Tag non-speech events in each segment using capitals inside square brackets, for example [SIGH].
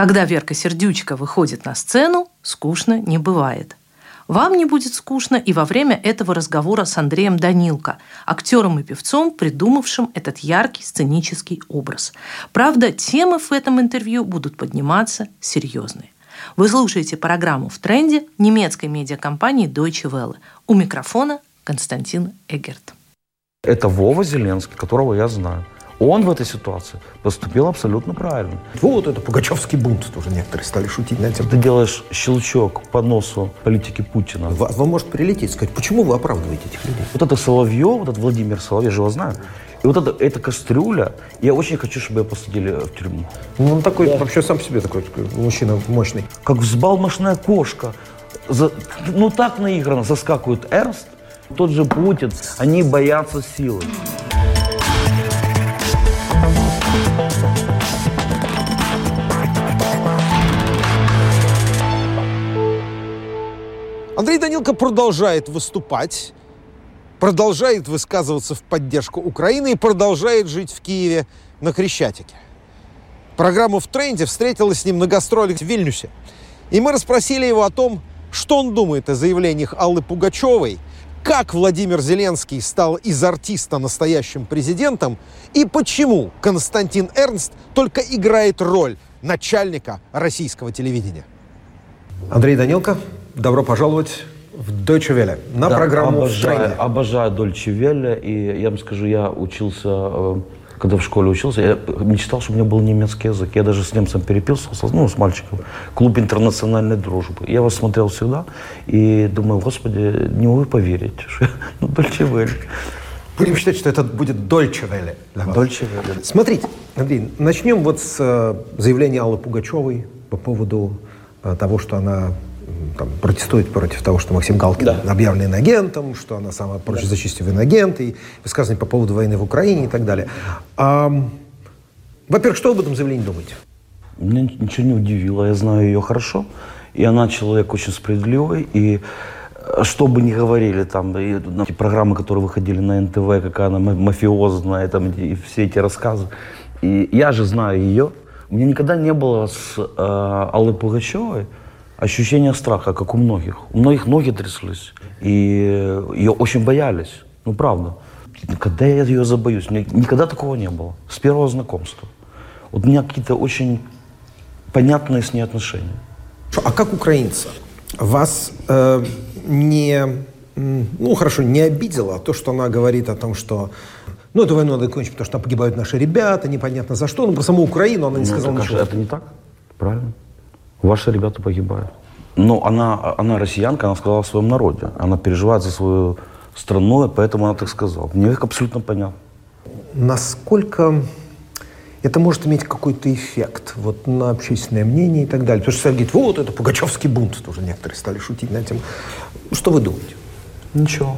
Когда Верка Сердючка выходит на сцену, скучно не бывает. Вам не будет скучно и во время этого разговора с Андреем Данилко, актером и певцом, придумавшим этот яркий сценический образ. Правда, темы в этом интервью будут подниматься серьезные. Вы слушаете программу «В тренде» немецкой медиакомпании Deutsche Welle. У микрофона Константин Эгерт. Это Вова Зеленский, которого я знаю. Он в этой ситуации поступил абсолютно правильно. Вот это Пугачевский бунт, тоже некоторые стали шутить на этим. Ты делаешь щелчок по носу политики Путина. Вам, вам может прилететь и сказать, почему вы оправдываете этих людей? Вот это Соловьев, вот этот Владимир Соловьев, я же его знаю. И вот это, эта кастрюля, я очень хочу, чтобы ее посадили в тюрьму. Ну, он такой, да. вообще сам по себе такой, такой мужчина мощный. Как взбалмошная кошка. За, ну, так наигранно заскакивает Эрнст, тот же Путин. Они боятся силы. Андрей Данилко продолжает выступать, продолжает высказываться в поддержку Украины и продолжает жить в Киеве на Крещатике. Программа «В тренде» встретилась с ним на гастролях в Вильнюсе. И мы расспросили его о том, что он думает о заявлениях Аллы Пугачевой, как Владимир Зеленский стал из артиста настоящим президентом и почему Константин Эрнст только играет роль начальника российского телевидения. Андрей Данилко, добро пожаловать в Deutsche Welle на да, программу обожаю, обожаю Deutsche Welle, и я вам скажу, я учился, э, когда в школе учился, я мечтал, чтобы у меня был немецкий язык. Я даже с немцем переписывался, ну, с мальчиком. Клуб интернациональной дружбы. Я вас смотрел всегда и думаю, господи, не вы поверите, что ну, Deutsche Welle. Будем считать, что это будет Deutsche Welle. Deutsche Welle. Смотрите, Андрей, начнем вот с э, заявления Аллы Пугачевой по поводу э, того, что она там, протестует против того, что Максим Галкин да. объявлен агентом, что она сама прочь да. защитив иноагент, и высказывания по поводу войны в Украине и так далее. А, во-первых, что об этом заявлении думаете? Меня ничего не удивило, я знаю ее хорошо, и она человек очень справедливый, и э, что бы ни говорили там, и, ну, эти программы, которые выходили на НТВ, какая она мафиозная, там, и все эти рассказы, и я же знаю ее, у меня никогда не было с э, Аллой Пугачевой ощущение страха, как у многих. У многих ноги тряслись, и ее очень боялись. Ну, правда. Когда я ее забоюсь? Никогда такого не было. С первого знакомства. Вот у меня какие-то очень понятные с ней отношения. А как украинца? Вас э, не, ну хорошо, не обидело то, что она говорит о том, что ну, эту войну надо кончить, потому что там погибают наши ребята, непонятно за что. Но про саму Украину она не ну, сказала ничего. Это не так, правильно. Ваши ребята погибают. Но она, она россиянка, она сказала о своем народе. Она переживает за свою страну, поэтому она так сказала. Мне их абсолютно понятно. Насколько это может иметь какой-то эффект вот, на общественное мнение и так далее. Потому что Сергей говорит, вот это Пугачевский бунт, тоже некоторые стали шутить над этим. Что вы думаете? Ничего.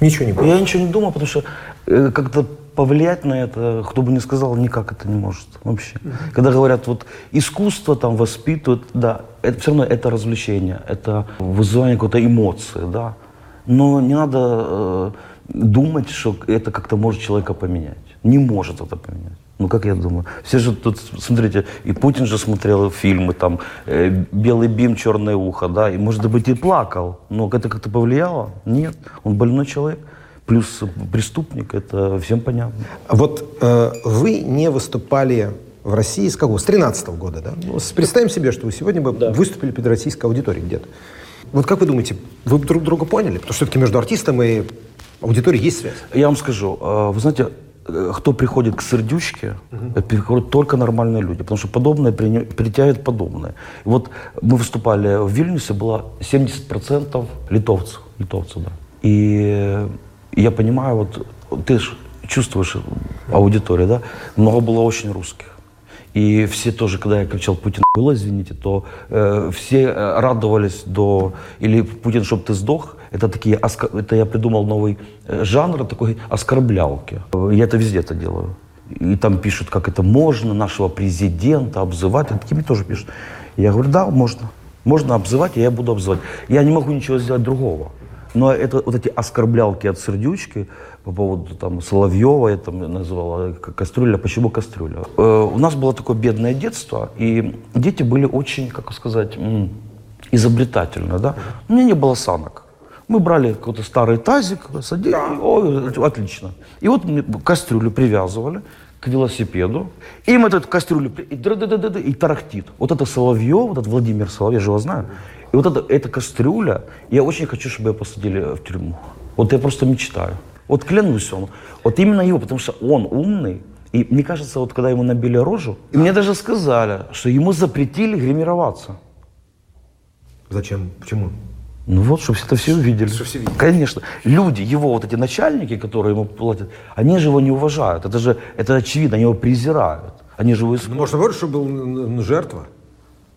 Ничего не будет? Я ничего не думаю, потому что э, как-то повлиять на это, кто бы ни сказал, никак это не может вообще. Mm-hmm. Когда говорят, вот искусство там воспитывает, да, это все равно это развлечение, это вызывание какой-то эмоции, да. Но не надо э, думать, что это как-то может человека поменять. Не может это поменять. Ну, как я думаю. Все же тут, смотрите, и Путин же смотрел фильмы, там, э, «Белый бим, черное ухо», да, и, может быть, и плакал. Но это как-то повлияло? Нет. Он больной человек плюс преступник, это всем понятно. Вот э, вы не выступали в России с какого? С 13 года, да? Ну, представим себе, что вы сегодня бы да. выступили перед российской аудиторией где-то. Вот как вы думаете, вы друг друга поняли? Потому что все-таки между артистом и аудиторией есть связь. Я вам скажу, э, вы знаете, э, кто приходит к сердючке, угу. приходят только нормальные люди, потому что подобное притягивает подобное. И вот мы выступали в Вильнюсе, было 70% литовцев, литовцев, да. И я понимаю, вот ты же чувствуешь аудиторию, да? Много было очень русских. И все тоже, когда я кричал «Путин было, извините», то э, все э, радовались до... Или «Путин, чтоб ты сдох». Это такие... Это я придумал новый э, жанр, такой оскорблялки. Я это везде это делаю. И там пишут, как это можно, нашего президента обзывать. А такими тоже пишут. Я говорю, да, можно. Можно обзывать, и я буду обзывать. Я не могу ничего сделать другого. Но это вот эти оскорблялки от сердючки по поводу там Соловьева, я там называла кастрюля. Почему кастрюля? Э, у нас было такое бедное детство, и дети были очень, как сказать, изобретательны, да. У меня не было санок. Мы брали какой-то старый тазик, садили, ой, отлично. И вот кастрюлю привязывали к велосипеду, им эту кастрюлю, и, и тарахтит. Вот это Соловьев, вот этот Владимир Соловьев, я же его знаю, и вот эта, эта кастрюля, я очень хочу, чтобы ее посадили в тюрьму. Вот я просто мечтаю. Вот клянусь он. Вот именно его, потому что он умный. И мне кажется, вот когда ему набили рожу, и мне даже сказали, что ему запретили гримироваться. Зачем? Почему? Ну вот, чтобы это все увидели. Чтобы все видели. Конечно. Люди, его вот эти начальники, которые ему платят, они же его не уважают. Это же, это очевидно, они его презирают. Они же его используют. Ну, можно говорить, что был жертва?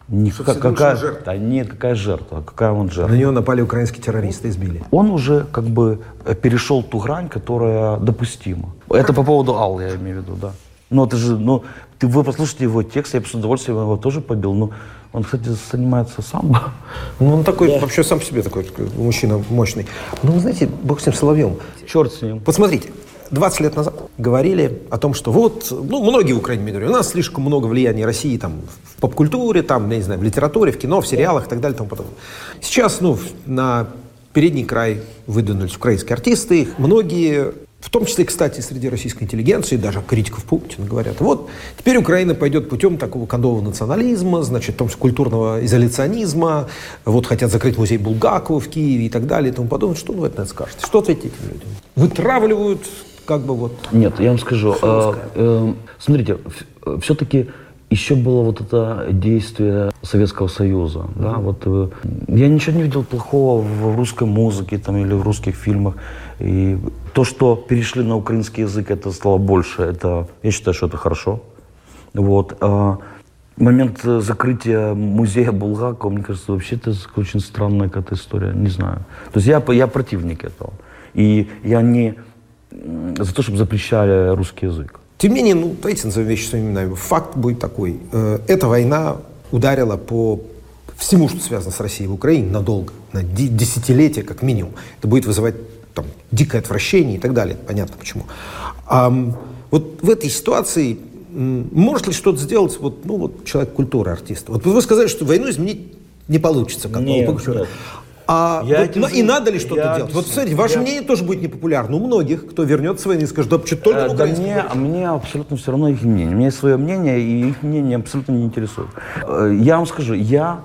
Никакая, какая, жертва. Да нет, какая жертва? Какая он жертва? На него напали украинские террористы, избили. Он уже как бы э, перешел ту грань, которая допустима. Это по поводу Аллы, я имею в виду, да. Но это же, ну, ты, вы послушайте его текст, я с удовольствием его тоже побил. Ну, он, кстати, занимается самбо. Ну, он такой, да. вообще сам по себе такой, мужчина мощный. Ну, вы знаете, бог с ним Соловьем. Черт с ним. Посмотрите, 20 лет назад говорили о том, что вот, ну, многие в Украине говорили, у нас слишком много влияния России там, в поп-культуре, там, я не знаю, в литературе, в кино, в сериалах и так далее и тому подобное. Сейчас, ну, на передний край выдвинулись украинские артисты, их многие в том числе, кстати, среди российской интеллигенции, даже критиков Путина говорят, вот теперь Украина пойдет путем такого кондового национализма, значит, том, культурного изоляционизма, вот хотят закрыть музей Булгакова в Киеве и так далее и тому подобное. Что вы это скажете? Что ответить этим людям? Вытравливают как бы вот... Нет, я вам скажу. Э, э, смотрите, все-таки еще было вот это действие Советского Союза. Mm-hmm. Да? Вот, э, я ничего не видел плохого в русской музыке там, или в русских фильмах. И то, что перешли на украинский язык, это стало больше. Это, я считаю, что это хорошо. Вот. А момент закрытия музея Булгакова, мне кажется, вообще это очень странная какая-то история. Не знаю. То есть я, я противник этого. И я не за то, чтобы запрещали русский язык. Тем не менее, ну, давайте назовем вещи своими именами. Факт будет такой. Э, эта война ударила по всему, что связано с Россией в Украине, надолго, на десятилетия как минимум. Это будет вызывать дикое отвращение и так далее. Понятно почему. А, вот в этой ситуации может ли что-то сделать вот, ну, вот человек культуры, артист? Вот вы сказали, что войну изменить не получится. Как нет, нет. А я вот, ну, и надо ли что-то делать? Вот смотрите, ваше я... мнение тоже будет непопулярно. У многих, кто вернется с войны и скажет, да что только э, да мне, мне абсолютно все равно их мнение. У меня есть свое мнение, и их мнение абсолютно не интересует. Э, я вам скажу, я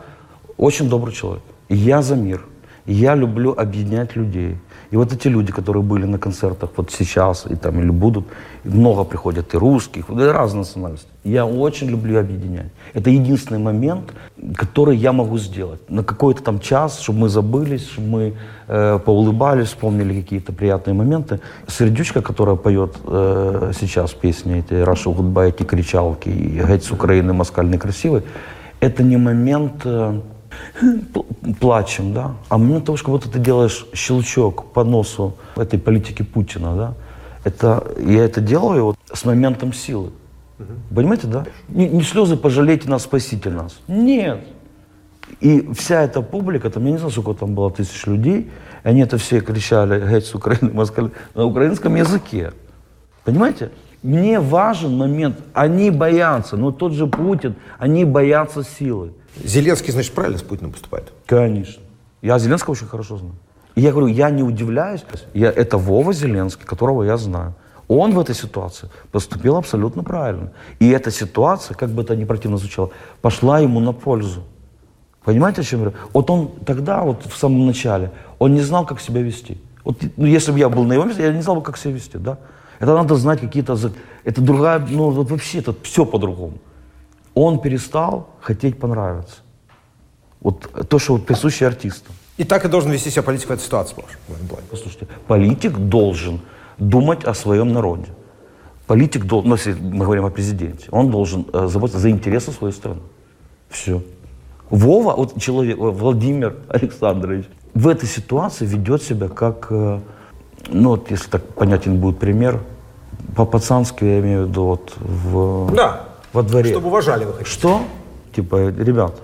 очень добрый человек. Я за мир. Я люблю объединять людей. И вот эти люди, которые были на концертах вот сейчас и там или будут, много приходят и русских, и разные национальности. Я очень люблю объединять. Это единственный момент, который я могу сделать. На какой-то там час, чтобы мы забылись, чтобы мы э, поулыбались, вспомнили какие-то приятные моменты. Сердючка, которая поет э, сейчас песни эти «Russia Goodbye», эти кричалки, и «Геть з України, москаль некрасивий», это не момент... Э, [LAUGHS] плачем, да. А момент того, что вот ты делаешь щелчок по носу этой политики Путина, да, это, я это делаю вот с моментом силы. Угу. Понимаете, да? Не, не слезы пожалейте нас, спасите нас. Нет. И вся эта публика, там, я не знаю, сколько там было тысяч людей, и они это все кричали, геть с Украины, [LAUGHS] москаль, на украинском языке. Понимаете? Мне важен момент, они боятся, но тот же Путин, они боятся силы. Зеленский, значит, правильно с Путиным поступает? Конечно. Я Зеленского очень хорошо знаю. И я говорю, я не удивляюсь. Я, это Вова Зеленский, которого я знаю. Он в этой ситуации поступил абсолютно правильно. И эта ситуация, как бы это ни противно звучало, пошла ему на пользу. Понимаете, о чем я говорю? Вот он тогда, вот в самом начале, он не знал, как себя вести. Вот, ну, если бы я был на его месте, я не знал бы, как себя вести, да? Это надо знать какие-то... Это другая... Ну, вот вообще, это все по-другому он перестал хотеть понравиться. Вот то, что присуще артистам. И так и должен вести себя политик в этой ситуации, Послушайте, политик должен думать о своем народе. Политик должен, ну, если мы говорим о президенте, он должен э, заботиться за интересы своей страны. Все. Вова, вот человек, Владимир Александрович, в этой ситуации ведет себя как, э, ну вот если так понятен будет пример, по-пацански я имею в виду вот в, Да. во дворе. Чтобы уважали вы хотите. Что? Типа, ребят,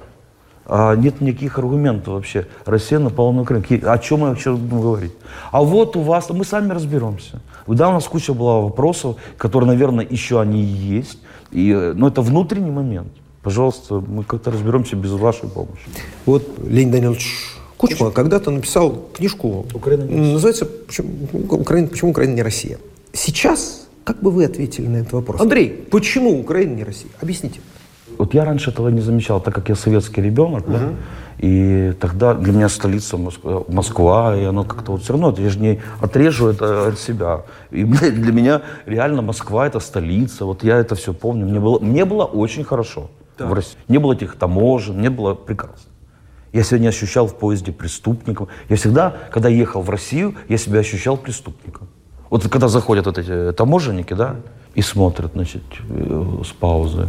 а нет никаких аргументов вообще. Россия напала на Украину. О чем мы вообще будем говорить? А вот у вас, мы сами разберемся. Да, у нас куча была вопросов, которые, наверное, еще они и есть. И, но это внутренний момент. Пожалуйста, мы как-то разберемся без вашей помощи. Вот Леонид Данилович Кучма когда-то написал книжку, «Украина не называется «Почему Украина, почему Украина не Россия?». Сейчас, как бы вы ответили на этот вопрос? Андрей, почему Украина не Россия? Объясните. Вот я раньше этого не замечал, так как я советский ребенок, да, и тогда для меня столица Моск- Москва, и оно как-то вот все равно, я же не отрежу это от себя. И для [LAUGHS] для меня реально Москва это столица, вот я это все помню. Мне было, мне было очень хорошо в России. Не было этих таможен, мне было прекрасно. Я себя не ощущал в поезде преступником. Я всегда, когда ехал в Россию, я себя ощущал преступником. Вот когда заходят вот эти таможенники, да, и смотрят, значит, э, с паузы,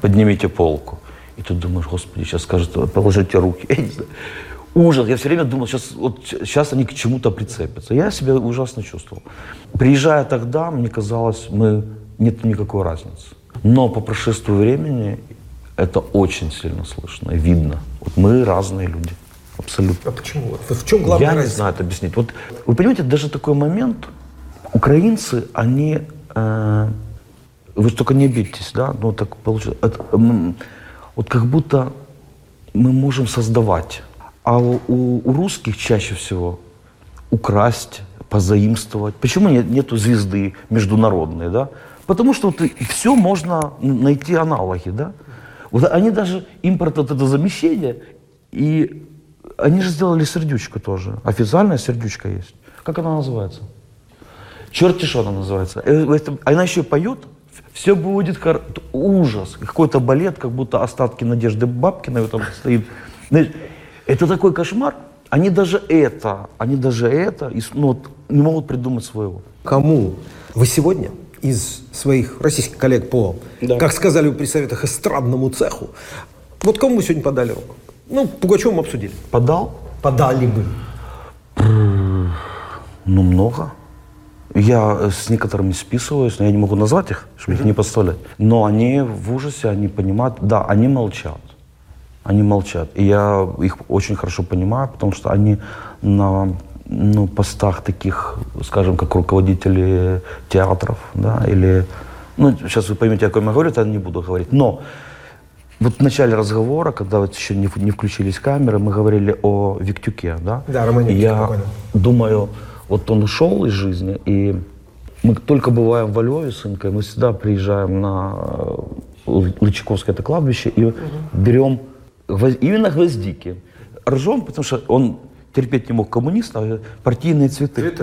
поднимите полку. И ты думаешь, господи, сейчас скажут, положите руки. [LAUGHS] Я не знаю. Ужас. Я все время думал, сейчас, вот, сейчас они к чему-то прицепятся. Я себя ужасно чувствовал. Приезжая тогда, мне казалось, мы, нет никакой разницы. Но по прошествию времени это очень сильно слышно и видно. Вот мы разные люди. Абсолютно. А почему? В чем главная Я не разница? знаю это объяснить. Вот вы понимаете, даже такой момент, украинцы, они, э, вы только не обидитесь, да, ну так получилось. Это, м, вот как будто мы можем создавать, а у, у- у русских чаще всего украсть, позаимствовать. Почему нет, нету звезды международной, да? Потому что вот все можно найти аналоги, да? Вот они даже импорт вот это замещение, и они же сделали сердючку тоже. Официальная сердючка есть. Как она называется? Черти что она называется. Э, Она еще поет. Все будет хор... ужас. Какой-то балет, как будто остатки Надежды Бабкиной там стоит. Это такой кошмар. Они даже это, они даже это ну, вот, не могут придумать своего. Кому вы сегодня из своих российских коллег по, как сказали при советах, эстрадному цеху, вот кому вы сегодня подали руку? Ну, Пугачеву мы обсудили. Подал? Подали бы. Ну, много. Я э, с некоторыми списываюсь, но я не могу назвать их, чтобы их не подставлять. Но они в ужасе, они понимают, да, они молчат. Они молчат. И я их очень хорошо понимаю, потому что они на ну, постах таких, скажем, как руководители театров, да, или... Ну, сейчас вы поймете, о ком я говорю, это я не буду говорить. Но вот в начале разговора, когда вот еще не, не включились камеры, мы говорили о Виктюке, да? Да, Романе Я понял. думаю, вот он ушел из жизни, и мы только бываем во Львове с Инкой, мы всегда приезжаем на э, Лычаковское это кладбище и берем гвоз- именно гвоздики. Ржем, потому что он терпеть не мог коммунистов, а партийные цветы.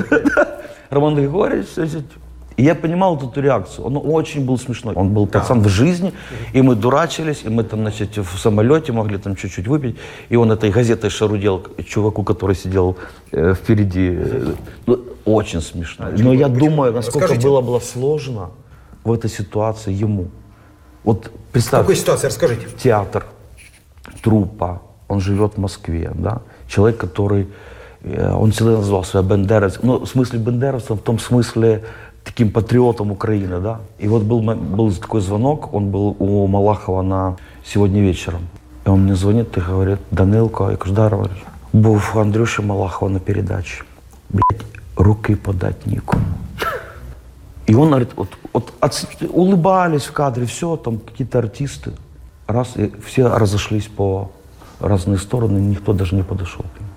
[LAUGHS] Роман Григорьевич, значит, и я понимал вот эту реакцию. Он очень был смешной. Он был пацан в жизни, и мы дурачились, и мы там, значит, в самолете могли там чуть-чуть выпить. И он этой газетой шарудел к чуваку, который сидел э, впереди. Э, ну, очень смешно. Но я думаю, насколько Расскажите. было, было сложно в этой ситуации ему. Вот В представь, какой ситуации? Расскажите. театр, труппа, он живет в Москве, да, человек, который, э, он всегда называл себя бендеровцем, ну, в смысле бендеровцем, в том смысле таким патриотом Украины, да. И вот был, был такой звонок, он был у Малахова на сегодня вечером. И он мне звонит и говорит, Данилко, я кажу, да, говорю, був у Андрюші Малахова на передаче. Блять, руки подать нікому. И он говорит, вот, вот отс- улыбались в кадре, все, там какие-то артисты. Раз, и все разошлись по разные стороны, никто даже не подошел к нему.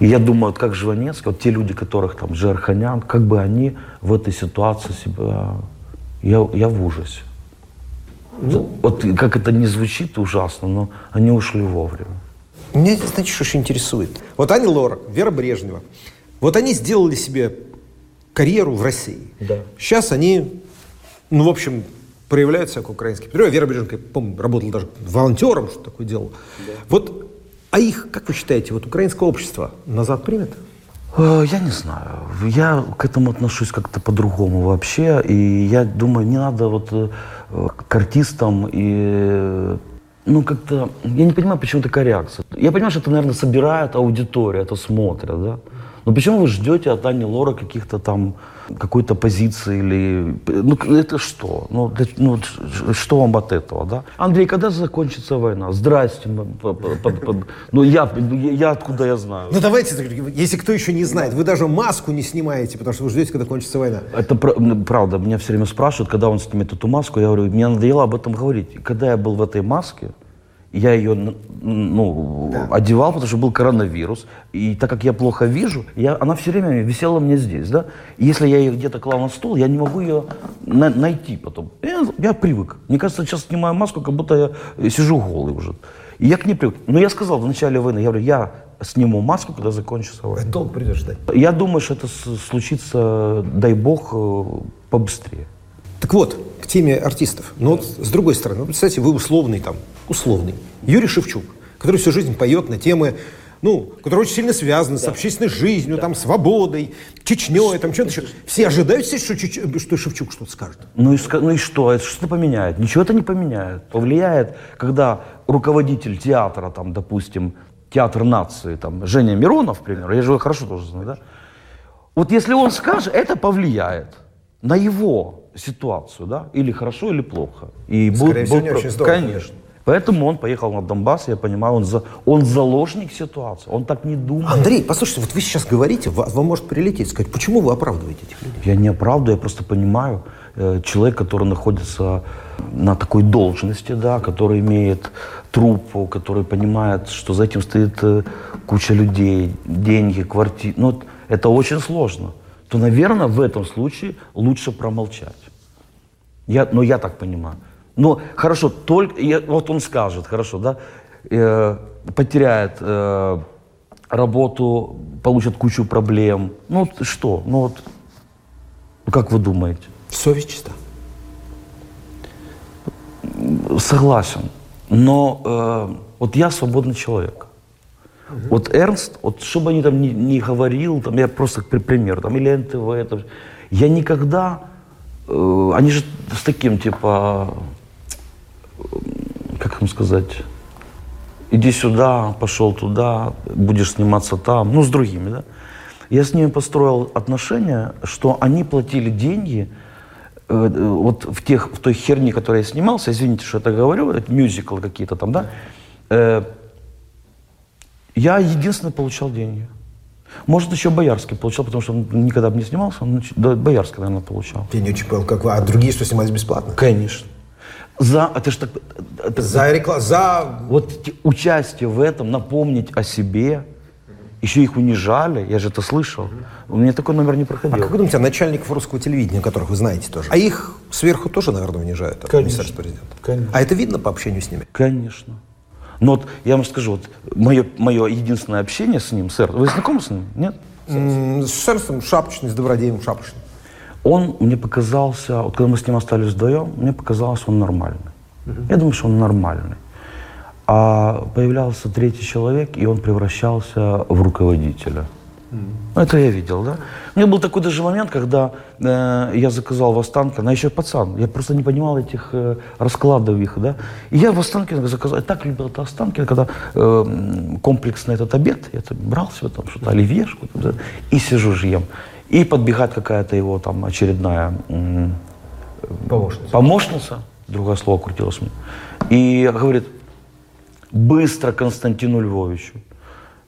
И я думаю, вот как Жванецкий, вот те люди, которых там, Жерханян, как бы они в этой ситуации себя... Я, я в ужасе. вот как это не звучит ужасно, но они ушли вовремя. Меня, знаете, что еще интересует? Вот Аня Лорак, Вера Брежнева. Вот они сделали себе карьеру в России. Да. Сейчас они, ну, в общем, проявляются как украинские. Например, Вера я помню, работала даже волонтером, что такое делала. Вот, а их, как вы считаете, вот украинское общество назад примет? Э, Я не знаю. Я к этому отношусь как-то по-другому вообще. И я думаю, не надо вот э, к артистам и... Ну, как-то... Я не понимаю, почему такая реакция. Я понимаю, что это, наверное, собирает аудитория, это смотрят, да? Но почему вы ждете от Ани Лора каких-то там какой-то позиции или... Ну, это что? Ну, да- ну, что вам от этого, да? Андрей, когда закончится война? Здрасте. Ну, я, я, откуда я знаю? Ну давайте, если кто еще не знает, вы даже маску не снимаете, потому что вы ждете, когда кончится война. Это правда. Меня все время спрашивают, когда он снимет эту маску. Я говорю, мне надоело об этом говорить. И Когда я был в этой маске, я ее ну, одевал, потому что был коронавирус. И так как я плохо вижу, я, она все время висела меня здесь. Да? И если я ее где-то клал на стол, я не могу ее на- найти потом. Я, я привык. Мне кажется, сейчас снимаю маску, как будто я э, сижу голый уже. И я к ней привык. Но я сказал в начале войны, я говорю, я сниму маску, когда закончится война. Долго придется ждать. Я думаю, что это случится, дай бог, э, побыстрее. Так вот, к теме артистов. Но вот с другой стороны, ну, представьте, вы условный там, условный, Юрий Шевчук, который всю жизнь поет на темы, ну, которые очень сильно связаны с общественной жизнью, там, свободой, Чечней, там, что-то еще. Все ожидают, себе, что, Чеч- что Шевчук что-то скажет. Ну и, ну и что? Это что поменяет? Ничего это не поменяет. Повлияет, когда руководитель театра, там, допустим, театр нации, там, Женя Миронов, к примеру, я же его хорошо тоже знаю, да? Вот если он скажет, это повлияет на его ситуацию, да? Или хорошо, или плохо. И Скорее всего, был не про- здорово. Конечно. Поэтому он поехал на Донбасс, я понимаю, он, за, он заложник ситуации, он так не думает. Андрей, послушайте, вот вы сейчас говорите, ва- вам может прилететь, сказать, почему вы оправдываете этих людей? Я не оправдываю, я просто понимаю, э, человек, который находится на такой должности, да, который имеет труппу, который понимает, что за этим стоит э, куча людей, деньги, квартиры, ну, это очень сложно, то, наверное, в этом случае лучше промолчать. Я, ну, я так понимаю. Но хорошо, только, я- вот он скажет, хорошо, да, э, потеряет э, работу, получит кучу проблем. Ну, что? Ну, вот, ну, как вы думаете? Совесть чиста. Согласен. Но э, вот я свободный человек. Вот Эрнст, вот что бы они там ни, ни говорил, там, я просто при- пример, там, или НТВ, это, я никогда, э, они же с таким, типа, э, как им сказать, иди сюда, пошел туда, будешь сниматься там, ну, с другими, да. Я с ними построил отношения, что они платили деньги, э, вот в, тех, в той херни, которой я снимался, извините, что я так говорю, это мюзиклы какие-то там, да, э, я единственный получал деньги. Может, еще Боярский получал, потому что он никогда бы не снимался, он да, Боярский, наверное, получал. Я не очень понял, как вы, а другие что снимались бесплатно? Конечно. За, это ж так, это- За рекламу, за... вот участие в этом, напомнить о себе, еще их унижали, я же это слышал. У меня такой номер не А проходил. как вы думаете, о начальников русского телевидения, которых вы знаете тоже? А их сверху тоже, наверное, унижают? Конечно. президента? Конечно. А это видно по общению с ними? Конечно. Но вот я вам скажу, вот мое, мое единственное общение с ним, сэр, вы знакомы с ним? Нет? С Шерстом Шапочным, с Добродеем Шапочным. Он мне показался, вот когда мы с ним остались вдвоем, мне показалось, он нормальный. Я думаю, что он нормальный. А появлялся третий человек, и он превращался в руководителя. Ну, это я видел, да? У меня был такой даже момент, когда э, я заказал в Останкино, она еще пацан, я просто не понимал этих э, раскладов их, да? И я в Останкино заказал, я так любил это Останкино, когда э, комплексный этот обед, я там брал себе там что-то, оливьешку, там, да, и сижу, же ем. И подбегает какая-то его там очередная м, Помощница. помощница, другое слово крутилось мне, и говорит, быстро Константину Львовичу.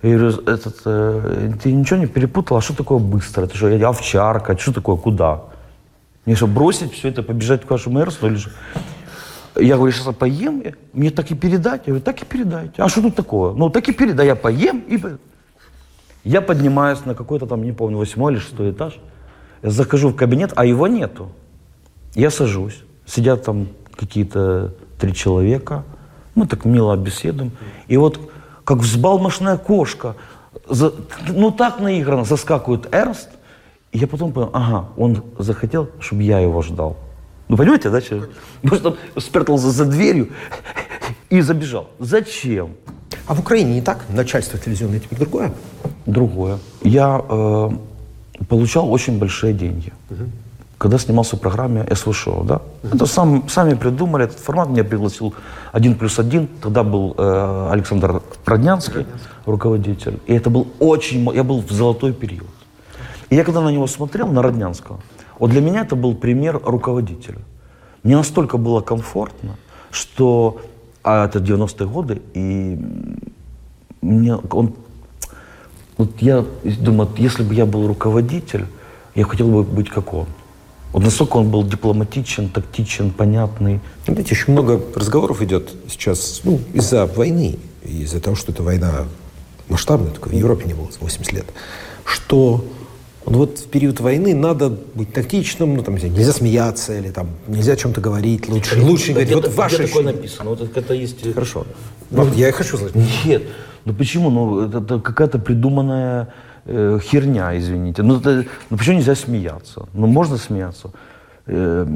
Я говорю, этот, э, ты ничего не перепутал? А что такое быстро? Это что, я овчарка? Что такое, куда? Мне что, бросить все это, побежать к вашему эрсту? Или же... Я говорю, сейчас я поем, мне так и передать? Я говорю, так и передайте. А что тут такого? Ну, так и передай, я поем и... Я поднимаюсь на какой-то там, не помню, восьмой или шестой этаж. Я захожу в кабинет, а его нету. Я сажусь, сидят там какие-то три человека, мы так мило беседуем, и вот как взбалмошная кошка, за- ну так наигранно заскакивает Эрнст, и я потом понял, ага, он захотел, чтобы я его ждал. Ну понимаете, да, что? Потому что он спрятался за дверью и забежал. Зачем? А в Украине не так? Начальство телевизионное теперь другое? Другое. Я э, получал очень большие деньги. Когда снимался в программе СВШО, да? Это сам, сами придумали этот формат. Меня пригласил один плюс один. Тогда был э, Александр Проднянский, руководитель. И это был очень... Я был в золотой период. И я когда на него смотрел, на Роднянского, вот для меня это был пример руководителя. Мне настолько было комфортно, что... А это 90-е годы, и мне он вот я думаю, если бы я был руководитель, я хотел бы быть как он. Вот настолько он был дипломатичен, тактичен, понятный. Знаете, очень много разговоров идет сейчас ну, из-за войны, из-за того, что эта война масштабная, такой в Европе не было за 80 лет, что ну, вот в период войны надо быть тактичным, ну, там, нельзя смеяться или там нельзя о чем-то говорить, лучше, лучше говорить. Вот ваше такое ощущение. написано? Вот это есть... Хорошо. Вот я и хочу знать. Нет. Ну почему? Ну это, это какая-то придуманная э, херня, извините. Ну, это- ну почему нельзя смеяться? Ну можно смеяться. Э,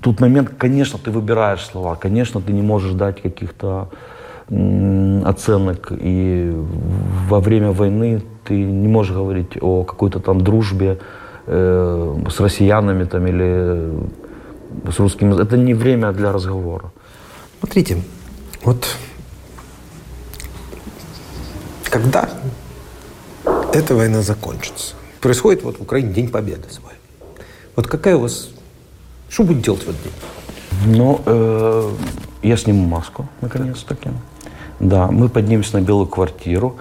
тут момент, конечно, ты выбираешь слова, конечно, ты не можешь дать каких-то оценок. И во время войны ты не можешь говорить о какой-то там дружбе э, с россиянами там, или с русскими. Это не время для разговора. Смотрите, вот когда эта война закончится, происходит вот в Украине День Победы свой. Вот какая у вас... Что будет делать в этот день? Ну, э, я сниму маску, наконец-таки. Да, мы поднимемся на белую квартиру.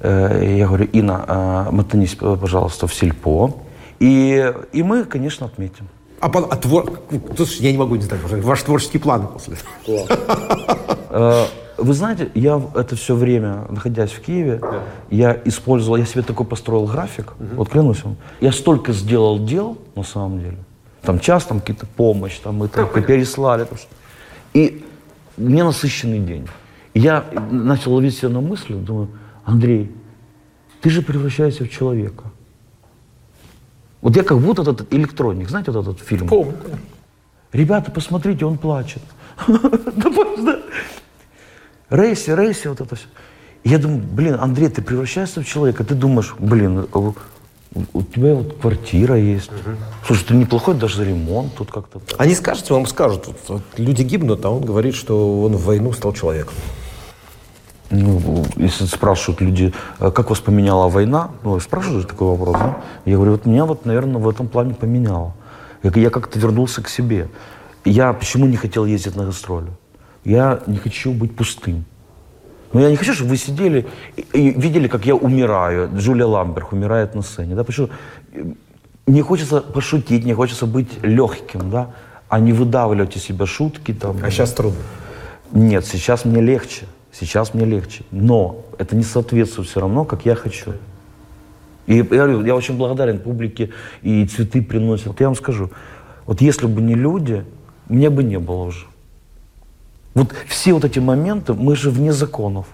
Э, я говорю, Инна, э, мотанись, пожалуйста, в сельпо. И, и мы, конечно, отметим. А, по- а твор... Слушай, я не могу не знать, ваш творческий план после этого. Вы знаете, я это все время, находясь в Киеве, я использовал, я себе такой построил график, вот клянусь вам, я столько сделал дел, на самом деле, там час, там какие-то помощь, там мы там переслали, там и мне насыщенный день. И я начал ловить себя на мысли, думаю, Андрей, ты же превращаешься в человека. Вот я как будто этот электроник, знаете вот этот фильм? Помню. Ребята, посмотрите, он плачет. [LAUGHS] Рейси, рейси, вот это все. Я думаю, блин, Андрей, ты превращаешься в человека, ты думаешь, блин, а у тебя вот квартира есть. Слушай, ты неплохой даже ремонт тут как-то. так. Они скажете, вам скажут, вот, вот люди гибнут, а он говорит, что он в войну стал человеком. Ну, если спрашивают люди, «А как вас поменяла война, ну, спрашивают такой вопрос, да? Я говорю, вот меня вот, наверное, в этом плане поменяло. Я, я как-то вернулся к себе. Я почему не хотел ездить на гастроли? Я не хочу быть пустым. Ну, я не хочу, чтобы вы сидели и, видели, как я умираю. Джулия Ламберг умирает на сцене. Да? Почему? Мне хочется пошутить, мне хочется быть легким, да? а не выдавливать из себя шутки. Там, А сейчас трудно. нет, сейчас мне легче. Сейчас мне легче. Но это не соответствует все равно, как я хочу. И я, говорю, я очень благодарен публике, и цветы приносят. Я вам скажу, вот если бы не люди, меня бы не было уже. Вот все вот эти моменты, мы же вне законов.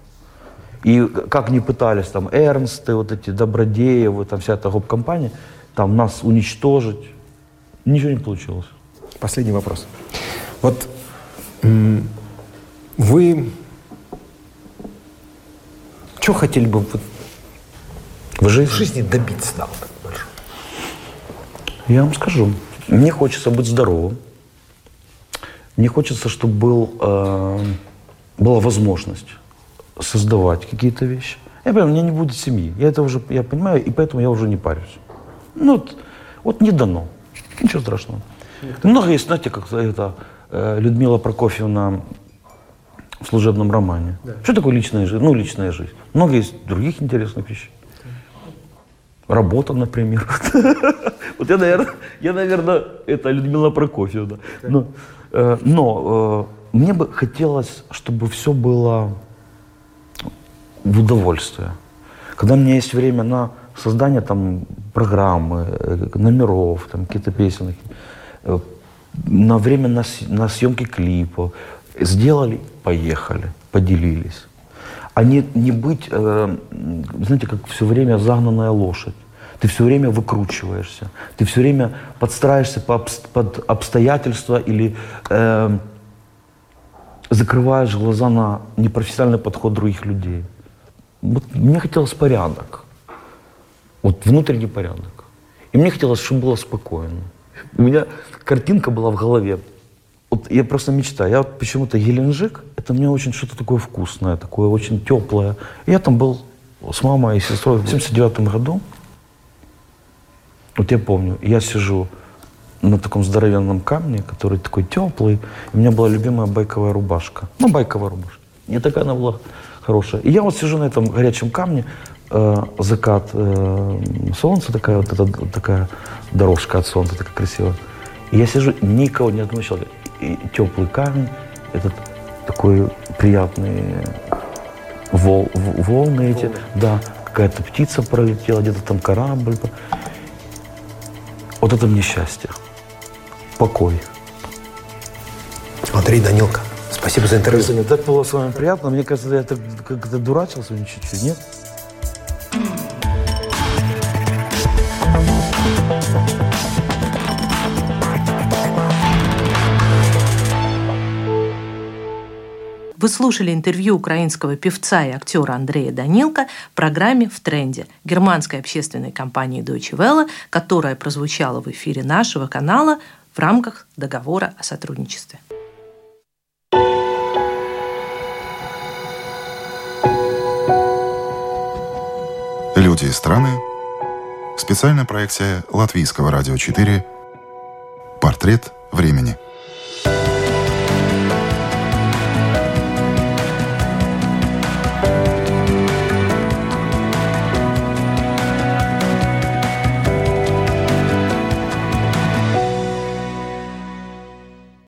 И как ни пытались там Эрнсты, вот эти Добродеевы, там вся эта гоп-компания, там нас уничтожить, ничего не получилось. Последний вопрос. Вот вы что хотели бы вот В в жизни жизни добиться да, вот больше? Я вам скажу. Мне хочется быть здоровым. Мне хочется, чтобы был, э, была возможность создавать какие-то вещи. Я понимаю, у меня не будет семьи. Я это уже я понимаю, и поэтому я уже не парюсь. Ну, вот, вот не дано. Ничего страшного. Много есть, знаете, как это э, Людмила Прокофьевна в служебном романе. Что такое личная жизнь? Ну, личная жизнь. Много есть других интересных вещей. Работа, например. [LAUGHS] Вот я, наверное, я, наверное, это Людмила Прокофьевна. Но, э, но э, мне бы хотелось, чтобы все было в удовольствие. Когда у меня есть время на создание там программы, э, номеров, там какие-то песен, э, на время на, на съемки клипа, сделали, поехали, поделились. А не, не быть, знаете, как все время загнанная лошадь. Ты все время выкручиваешься, ты все время подстраиваешься под обстоятельства или э, закрываешь глаза на непрофессиональный подход других людей. вот мне хотелось порядок. Вот внутренний порядок. И мне хотелось, чтобы было спокойно. У меня картинка была в голове. Вот я просто мечтаю. Я вот почему-то Геленджик, это мне очень что-то такое вкусное, такое очень теплое. Я там был с мамой и сестрой в 79 году. Вот я помню, я сижу на таком здоровенном камне, который такой теплый. У меня была любимая байковая рубашка. Ну, байковая рубашка. Не такая она была хорошая. И я вот сижу на этом горячем камне, э, закат э, солнца, такая вот эта, такая дорожка от солнца, такая красивая. И я сижу, никого, ни одного человека. И теплый камень, этот такой приятный вол, волны эти, да, какая-то птица пролетела, где-то там корабль. Вот это мне счастье. Покой. Андрей Данилко, спасибо за интервью. Мне так было с вами приятно. Мне кажется, я так как-то дурачился чуть-чуть, нет? Вы слушали интервью украинского певца и актера Андрея Данилко в программе «В тренде» германской общественной компании Deutsche Welle, которая прозвучала в эфире нашего канала в рамках договора о сотрудничестве. Люди и страны. Специальная проекция Латвийского радио 4. Портрет времени.